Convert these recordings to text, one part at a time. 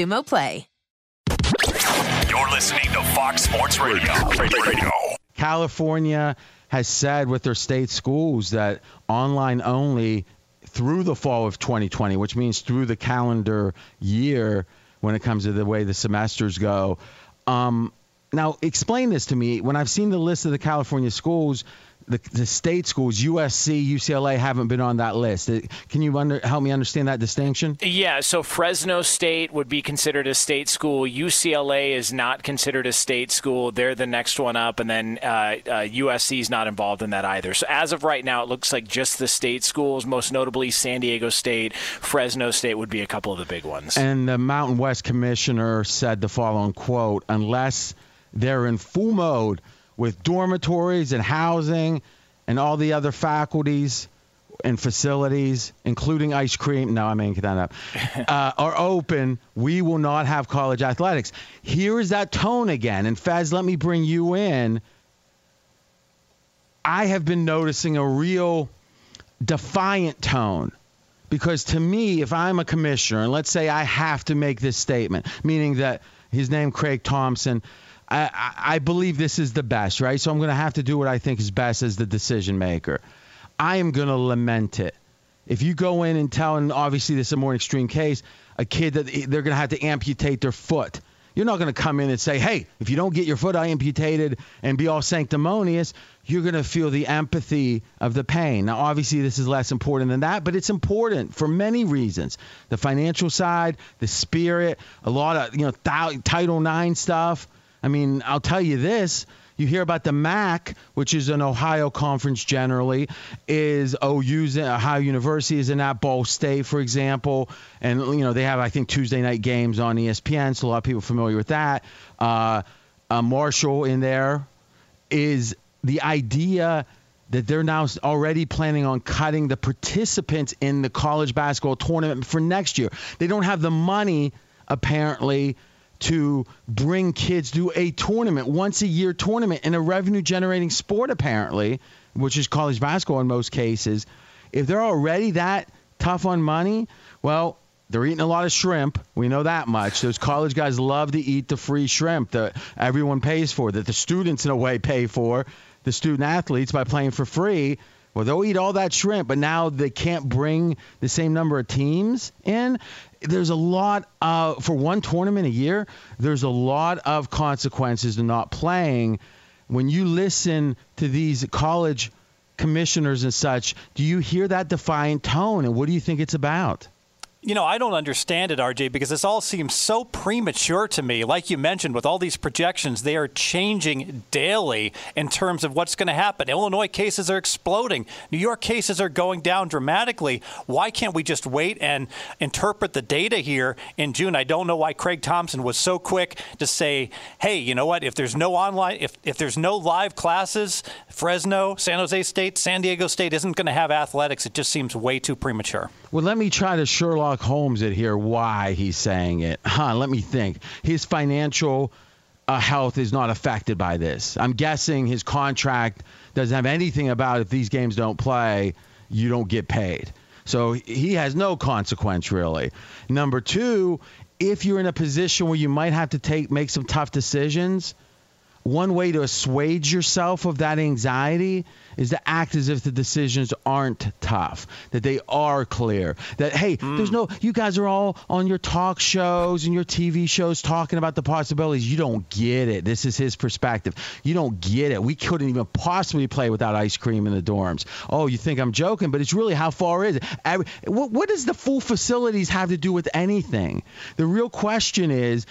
Xumo Play. You're listening to Fox Sports Radio. Radio. California has said with their state schools that online only through the fall of 2020, which means through the calendar year when it comes to the way the semesters go. Um, now, explain this to me. When I've seen the list of the California schools, the, the state schools, USC, UCLA, haven't been on that list. Uh, Can you under, help me understand that distinction? Yeah, so Fresno State would be considered a state school. UCLA is not considered a state school. They're the next one up, and then uh, uh, USC is not involved in that either. So as of right now, it looks like just the state schools, most notably San Diego State, Fresno State would be a couple of the big ones. And the Mountain West commissioner said the following quote Unless they're in full mode with dormitories and housing and all the other faculties and facilities, including ice cream. No, I'm making that up. Uh, are open. We will not have college athletics. Here is that tone again. And Fez, let me bring you in. I have been noticing a real defiant tone because to me, if I'm a commissioner, and let's say I have to make this statement, meaning that his name Craig Thompson, I, I, believe this is the best, right? So I'm going to have to do what I think is best as the decision maker. I am going to lament it. If you go in and tell, and obviously this is a more extreme case, a kid that they're going to have to amputate their foot. You're not going to come in and say, hey, if you don't get your foot amputated and be all sanctimonious, you're going to feel the empathy of the pain. Now, obviously, this is less important than that, but it's important for many reasons. The financial side, the spirit, a lot of, you know, th- Title IX stuff. I mean, I'll tell you this. You hear about the MAC, which is an Ohio conference generally, is OU's Ohio University is in that Ball State, for example, and you know they have I think Tuesday night games on ESPN, so a lot of people are familiar with that. Uh, uh, Marshall in there is the idea that they're now already planning on cutting the participants in the college basketball tournament for next year. They don't have the money apparently to bring kids to a tournament, once a year tournament in a revenue generating sport, apparently, which is college basketball in most cases. If they're already that tough on money, well, they're eating a lot of shrimp. We know that much. Those college guys love to eat the free shrimp that everyone pays for, that the students, in a way, pay for, the student athletes by playing for free. Well, they'll eat all that shrimp, but now they can't bring the same number of teams in there's a lot uh, for one tournament a year. There's a lot of consequences to not playing. When you listen to these college commissioners and such, do you hear that defiant tone? And what do you think it's about? You know, I don't understand it, RJ, because this all seems so premature to me. Like you mentioned, with all these projections, they are changing daily in terms of what's going to happen. Illinois cases are exploding, New York cases are going down dramatically. Why can't we just wait and interpret the data here in June? I don't know why Craig Thompson was so quick to say, hey, you know what? If there's no online, if, if there's no live classes, Fresno, San Jose State, San Diego State isn't going to have athletics. It just seems way too premature. Well, let me try to Sherlock Holmes it here why he's saying it. Huh, let me think. His financial uh, health is not affected by this. I'm guessing his contract doesn't have anything about if these games don't play, you don't get paid. So he has no consequence really. Number 2, if you're in a position where you might have to take make some tough decisions, one way to assuage yourself of that anxiety is to act as if the decisions aren't tough, that they are clear. That hey, mm. there's no you guys are all on your talk shows and your TV shows talking about the possibilities. You don't get it. This is his perspective. You don't get it. We couldn't even possibly play without ice cream in the dorms. Oh, you think I'm joking, but it's really how far is it? Every, what, what does the full facilities have to do with anything? The real question is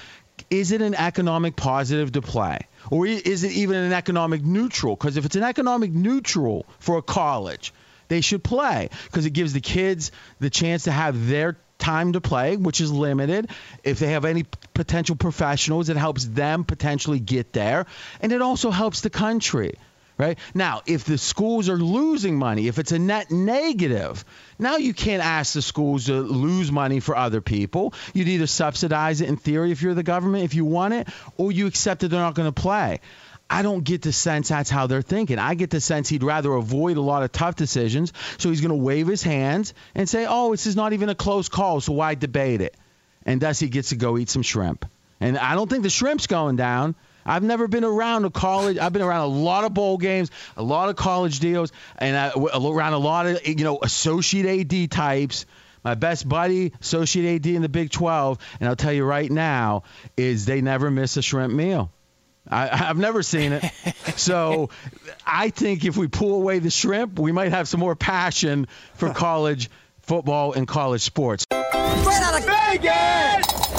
is it an economic positive to play? Or is it even an economic neutral? Because if it's an economic neutral for a college, they should play because it gives the kids the chance to have their time to play, which is limited. If they have any potential professionals, it helps them potentially get there. And it also helps the country right? Now, if the schools are losing money, if it's a net negative, now you can't ask the schools to lose money for other people. You'd either subsidize it in theory if you're the government, if you want it, or you accept that they're not going to play. I don't get the sense that's how they're thinking. I get the sense he'd rather avoid a lot of tough decisions, so he's going to wave his hands and say, "Oh, this is not even a close call, so why debate it?" And thus he gets to go eat some shrimp. And I don't think the shrimp's going down. I've never been around a college. I've been around a lot of bowl games, a lot of college deals, and I, around a lot of you know associate AD types. My best buddy, associate AD in the Big 12, and I'll tell you right now, is they never miss a shrimp meal. I, have never seen it. so I think if we pull away the shrimp, we might have some more passion for college football and college sports. Straight out of Vegas!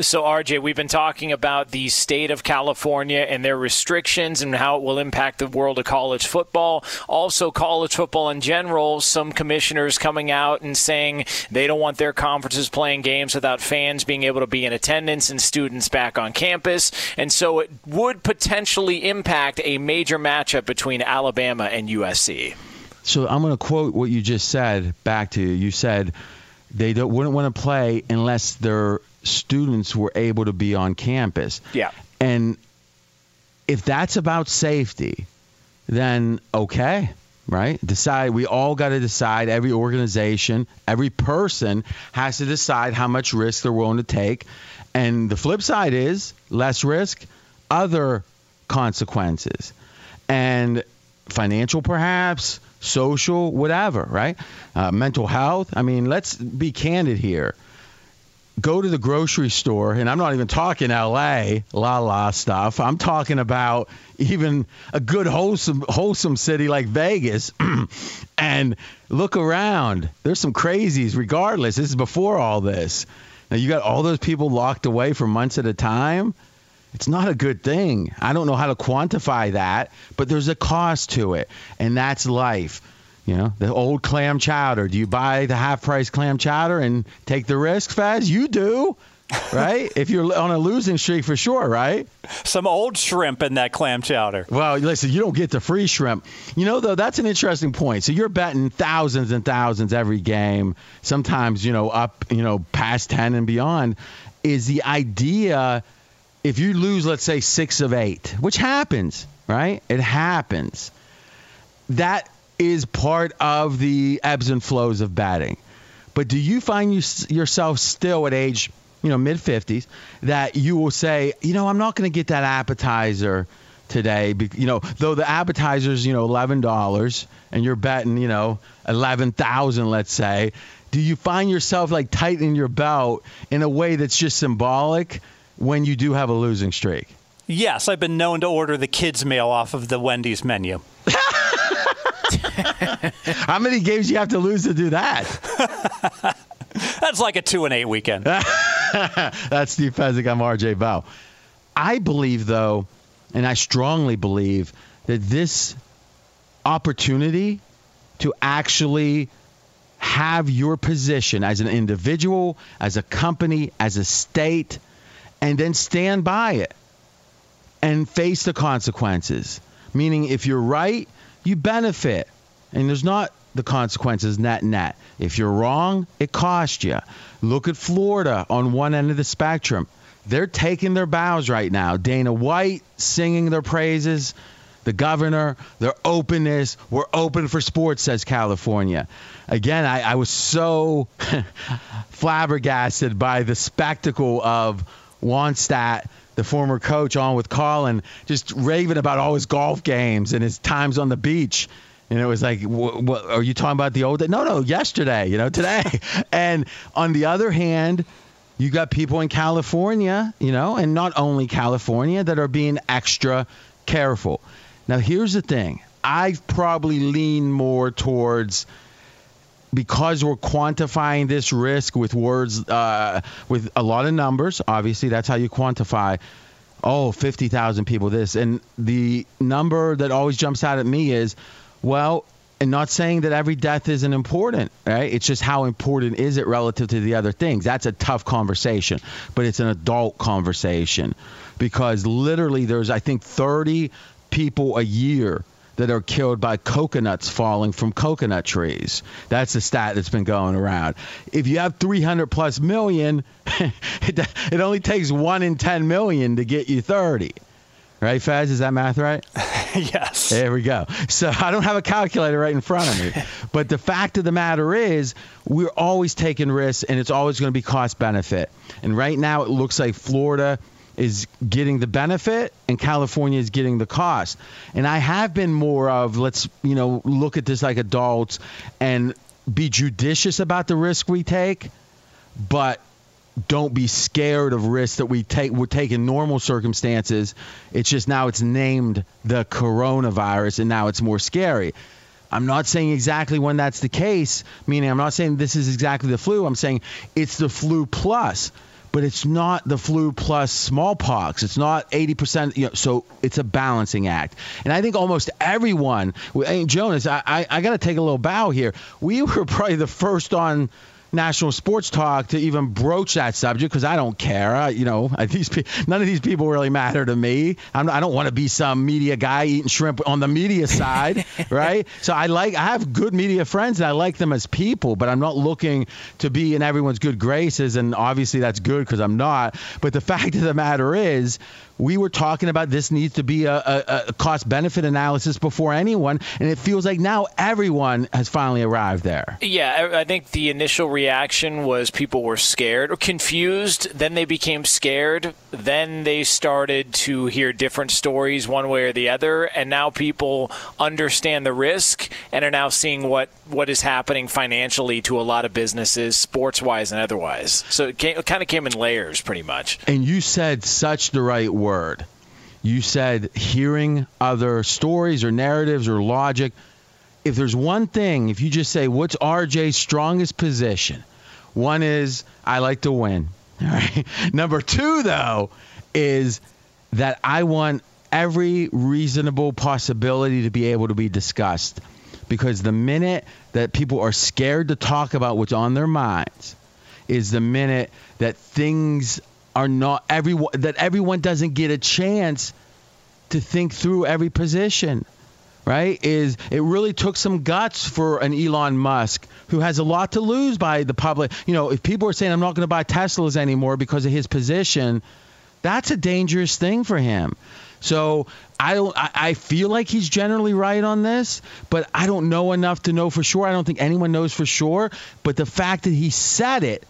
So, RJ, we've been talking about the state of California and their restrictions and how it will impact the world of college football. Also, college football in general, some commissioners coming out and saying they don't want their conferences playing games without fans being able to be in attendance and students back on campus. And so it would potentially impact a major matchup between Alabama and USC. So, I'm going to quote what you just said back to you. You said they wouldn't want to play unless they're students were able to be on campus. Yeah. And if that's about safety, then okay, right? Decide. We all got to decide. Every organization, every person has to decide how much risk they're willing to take. And the flip side is less risk, other consequences, and financial perhaps, social, whatever, right? Uh, mental health. I mean, let's be candid here go to the grocery store, and I'm not even talking LA, la la stuff. I'm talking about even a good wholesome wholesome city like Vegas, and look around. There's some crazies. Regardless, this is before all this. Now you got all those people locked away for months at a time. It's not a good thing. I don't know how to quantify that, but there's a cost to it, and that's life. You know, the old clam chowder. Do you buy the half price clam chowder and take the risk, Faz? You do, right? if you're on a losing streak for sure, right? Some old shrimp in that clam chowder. Well, listen, you don't get the free shrimp. You know, though, that's an interesting point. So you're betting thousands and thousands every game, sometimes, you know, up, you know, past 10 and beyond. Is the idea if you lose, let's say, six of eight, which happens, right? It happens. That is part of the ebbs and flows of batting. But do you find you, yourself still at age, you know, mid 50s, that you will say, you know, I'm not going to get that appetizer today, you know, though the appetizer's, you know, $11 and you're betting, you know, 11,000, let's say, do you find yourself like tightening your belt in a way that's just symbolic when you do have a losing streak? Yes, I've been known to order the kids' meal off of the Wendy's menu. How many games do you have to lose to do that? That's like a two and eight weekend. That's Steve Fezzik. I'm RJ Bell. I believe, though, and I strongly believe that this opportunity to actually have your position as an individual, as a company, as a state, and then stand by it and face the consequences. Meaning, if you're right, you benefit, and there's not the consequences net net. If you're wrong, it costs you. Look at Florida on one end of the spectrum. They're taking their bows right now. Dana White singing their praises. The governor, their openness. We're open for sports, says California. Again, I, I was so flabbergasted by the spectacle of Wannstedt the former coach, on with Colin, just raving about all his golf games and his times on the beach. And it was like, what, what, are you talking about the old day? No, no, yesterday, you know, today. and on the other hand, you got people in California, you know, and not only California that are being extra careful. Now, here's the thing I probably lean more towards because we're quantifying this risk with words, uh, with a lot of numbers. Obviously, that's how you quantify. Oh, 50,000 people, this. And the number that always jumps out at me is, well, and not saying that every death isn't important, right? It's just how important is it relative to the other things. That's a tough conversation, but it's an adult conversation because literally there's, I think, 30 people a year that are killed by coconuts falling from coconut trees. That's the stat that's been going around. If you have 300 plus million, it, only takes 1 in 10 million to get you 30. Right, Faz? Is that math right? yes. There we go. So I don't have a calculator right in front of me. but the fact of the matter is, we're always taking risks, and it's always going to be cost benefit. And right now, it looks like Florida is getting the benefit and California is getting the cost. And I have been more of let's, you know, look at this like adults and be judicious about the risk we take, but don't be scared of risks that we take take in normal circumstances. It's just now it's named the coronavirus and now it's more scary. I'm not saying exactly when that's the case, meaning I'm not saying this is exactly the flu. I'm saying it's the flu plus but it's not the flu plus smallpox. It's not 80%. You know, so it's a balancing act. And I think almost everyone, Jonas, I, I, I got to take a little bow here. We were probably the first on national sports talk to even broach that subject because I don't care. I, you know, these none of these people really matter to me. I'm, I do not want to be some media guy eating shrimp on the media side, right? So I like I have good media friends and I like them as people, but I'm not looking to be in everyone's good graces. And obviously that's good because I'm not. But the fact of the matter is, we were talking about this needs to be a, a, a cost benefit analysis before anyone, and it feels like now everyone has finally arrived there. Yeah, I think the initial reaction was people were scared or confused. Then they became scared. Then they started to hear different stories, one way or the other, and now people understand the risk and are now seeing what what is happening financially to a lot of businesses, sports wise and otherwise. So it, came, it kind of came in layers, pretty much. And you said such the right word. You said hearing other stories or narratives or logic. If there's one thing, if you just say, what's RJ's strongest position? One is, I like to win. All right. Number two, though, is that I want every reasonable possibility to be able to be discussed. Because the minute that people are scared to talk about what's on their minds is the minute that things are not everyone that everyone doesn't get a chance to think through every position right? Is it really took some guts for an Elon Musk who has a lot to lose by the public. You know if people are saying I'm not going to buy Teslas anymore because of his position that's a dangerous thing for him. So I don't I feel like he's generally right on this but I don't know enough to know for sure. I don't think anyone knows for sure but the fact that he said it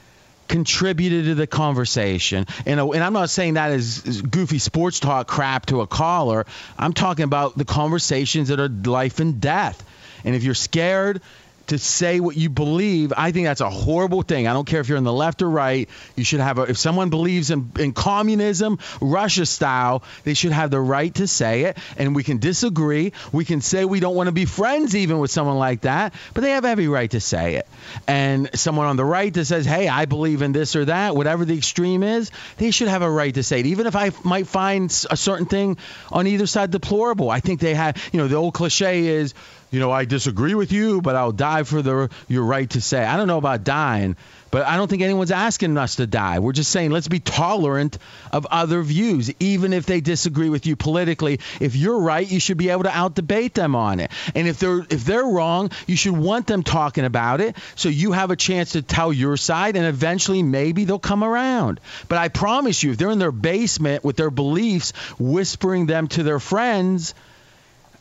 contributed to the conversation. And, uh, and I'm not saying that as goofy sports talk crap to a caller. I'm talking about the conversations that are life and death. And if you're scared to say what you believe, I think that's a horrible thing. I don't care if you're in the left or right. You should have a, if someone believes in, in communism, Russia style, they should have the right to say it. And we can disagree. We can say we don't want to be friends even with someone like that, but they have every right to say it. And someone on the right that says, hey, I believe in this or that, whatever the extreme is, they should have a right to say it. Even if I might find a certain thing on either side deplorable, I think they have, you know, the old cliche is, you know, I disagree with you, but I'll die for the your right to say. I don't know about dying, but I don't think anyone's asking us to die. We're just saying let's be tolerant of other views, even if they disagree with you politically. If you're right, you should be able to out debate them on it. And if they're if they're wrong, you should want them talking about it so you have a chance to tell your side and eventually maybe they'll come around. But I promise you, if they're in their basement with their beliefs, whispering them to their friends,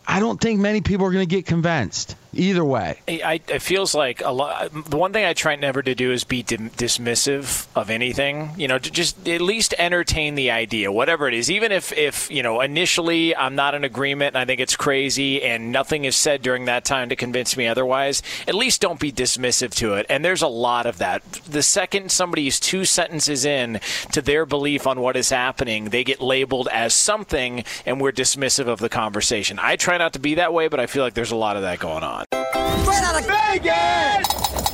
I don't think many people are going to get convinced either way. I, it feels like a lot. The one thing I try never to do is be dim, dismissive of anything. You know, to just at least entertain the idea, whatever it is. Even if, if you know, initially I'm not in agreement and I think it's crazy, and nothing is said during that time to convince me otherwise. At least don't be dismissive to it. And there's a lot of that. The second somebody's two sentences in to their belief on what is happening, they get labeled as something, and we're dismissive of the conversation. I try not to be that way, but I feel like there's a lot of that going on. Straight out of Vegas!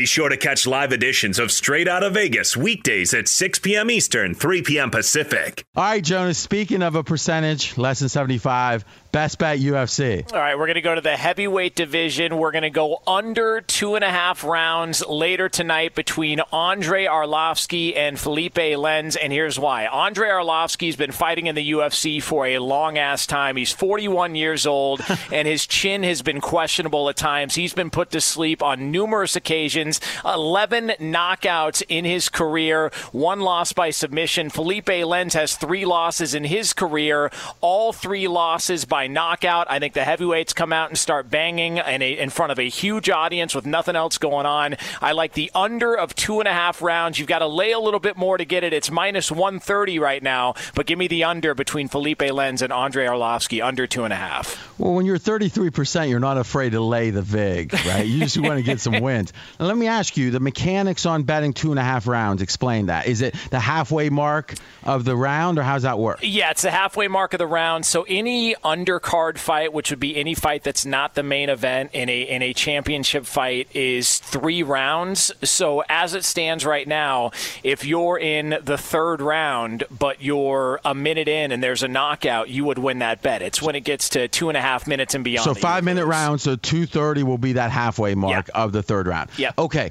Be sure to catch live editions of Straight Out of Vegas weekdays at 6 p.m. Eastern, 3 p.m. Pacific. All right, Jonas, speaking of a percentage, less than 75, best bet UFC. All right, we're going to go to the heavyweight division. We're going to go under two and a half rounds later tonight between Andrei Arlovski and Philipe Lins. And here's why Andrei Arlovski's been fighting in the UFC for a long ass time. He's 41 years old, and his chin has been questionable at times. He's been put to sleep on numerous occasions. 11 knockouts in his career, one loss by submission. Philipe Lins has three losses in his career, all three losses by knockout. I think the heavyweights come out and start banging in, a, in front of a huge audience with nothing else going on. I like the under of two and a half rounds. You've got to lay a little bit more to get it. It's minus 130 right now, but give me the under between Philipe Lins and Andrei Arlovski, under two and a half. Well, when you're 33%, you're not afraid to lay the VIG, right? You just want to get some wins. Let me ask you the mechanics on betting two and a half rounds. Explain that. Is it the halfway mark of the round, or how's that work? Yeah, it's the halfway mark of the round. So any undercard fight, which would be any fight that's not the main event in a in a championship fight, is three rounds. So as it stands right now, if you're in the third round, but you're a minute in and there's a knockout, you would win that bet. It's when it gets to two and a half minutes and beyond. So five minute round, so 230 will be that halfway mark Yeah. of the third round. Yeah. Okay.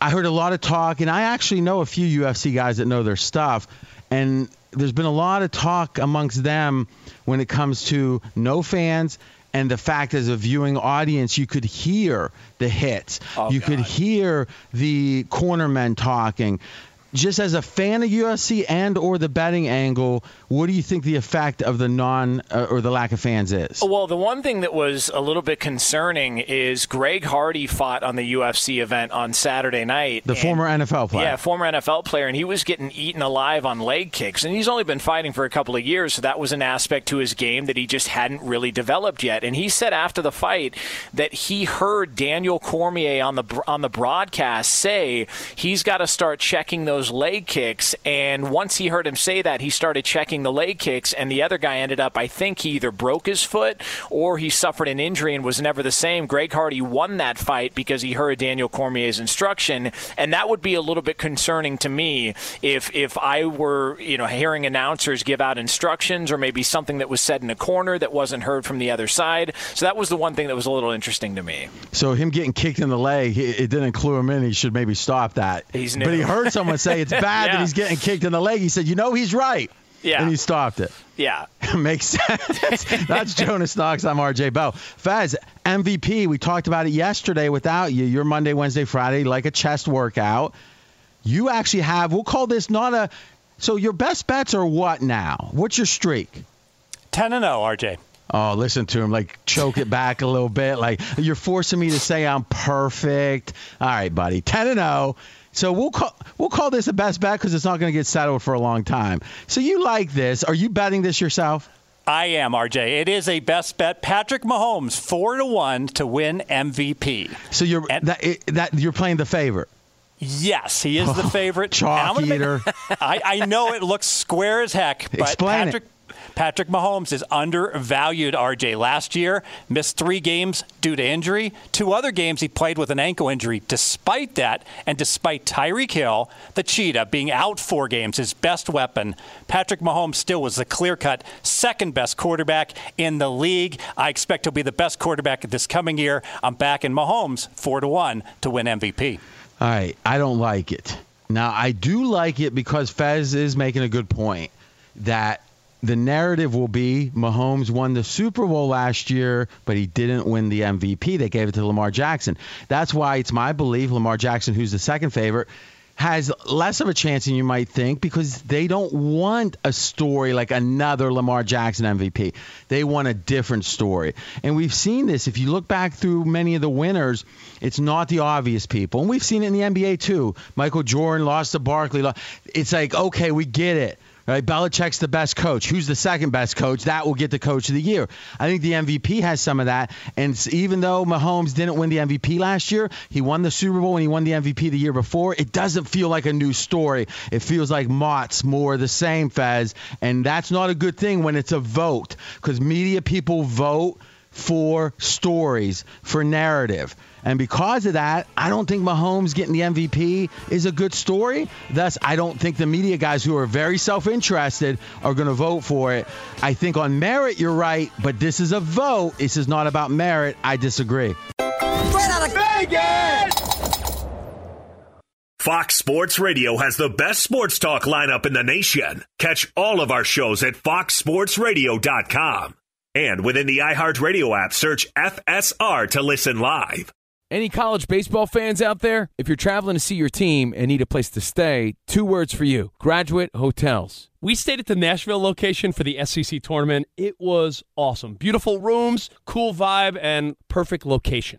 I heard a lot of talk, and I actually know a few UFC guys that know their stuff, and there's been a lot of talk amongst them when it comes to no fans and the fact as a viewing audience you could hear the hits Oh, you could hear the cornermen talking just as a fan of UFC and or the betting angle, what do you think the effect of the non uh, or the lack of fans is? Well, the one thing that was a little bit concerning is Greg Hardy fought on the UFC event on Saturday night. The and- former NFL player. Yeah, former NFL player, and he was getting eaten alive on leg kicks. And he's only been fighting for a couple of years, so that was an aspect to his game that he just hadn't really developed yet. And he said after the fight that he heard Daniel Cormier on the on the broadcast say he's got to start checking those leg kicks. And once he heard him say that, he started checking the leg kicks, and the other guy ended up, I think, he either broke his foot or he suffered an injury and was never the same. Greg Hardy won that fight because he heard Daniel Cormier's instruction, and that would be a little bit concerning to me if if I were you know hearing announcers give out instructions or maybe something that was said in a corner that wasn't heard from the other side. So that was the one thing that was a little interesting to me. So him getting kicked in the leg, it didn't clue him in. He should maybe stop that. He's but he heard someone say it's bad that he's getting kicked in the leg. He said, "You know, he's right." Yeah. And he stopped it. Yeah. Makes sense. That's Jonas Knox. I'm RJ Bell. Fez, MVP. We talked about it yesterday without you. You're Monday, Wednesday, Friday, like a chest workout. You actually have, we'll call this not a. So your best bets are what now? What's your streak? 10 and 0, RJ. Oh, listen to him. Like, choke it back a little bit. Like, you're forcing me to say I'm perfect. All right, buddy. 10 and 0. So we'll call we'll call this a best bet because it's not going to get settled for a long time. So you like this? Are you betting this yourself? I am, RJ. It is a best bet. Patrick Mahomes, 4 to 1 to win MVP. So you're that, that you're playing the favorite. Yes, he is the favorite. Chalk eater. Make, I, I know it looks square as heck, but Explain Patrick it. Patrick Mahomes is undervalued, RJ. Last year, missed three games due to injury. Two other games he played with an ankle injury. Despite that, and despite Tyreek Hill, the cheetah, being out four games, his best weapon, Patrick Mahomes still was the clear cut second best quarterback in the league. I expect he'll be the best quarterback this coming year. I'm backing Mahomes 4 to 1 to win MVP. All right, I don't like it. Now, I do like it because Fez is making a good point that the narrative will be Mahomes won the Super Bowl last year, but he didn't win the MVP. They gave it to Lamar Jackson. That's why it's my belief Lamar Jackson, who's the second favorite, has less of a chance than you might think because they don't want a story like another Lamar Jackson MVP. They want a different story. And we've seen this. If you look back through many of the winners, it's not the obvious people. And we've seen it in the NBA too. Michael Jordan lost to Barkley. It's like, okay, we get it. Right? Belichick's the best coach. Who's the second best coach? That will get the coach of the year. I think the MVP has some of that. And even though Mahomes didn't win the MVP last year, he won the Super Bowl and he won the MVP the year before. It doesn't feel like a new story. It feels like Mott's more the same, Fez. And that's not a good thing when it's a vote because media people vote for stories, for narrative. And because of that, I don't think Mahomes getting the MVP is a good story. Thus, I don't think the media guys who are very self interested are going to vote for it. I think on merit, you're right, but this is a vote. This is not about merit. I disagree. Straight out of Vegas! Fox Sports Radio has the best sports talk lineup in the nation. Catch all of our shows at foxsportsradio.com. And within the iHeartRadio app, search FSR to listen live. Any college baseball fans out there? If you're traveling to see your team and need a place to stay, two words for you graduate hotels. We stayed at the Nashville location for the SEC tournament. It was awesome. Beautiful rooms, cool vibe, and perfect location.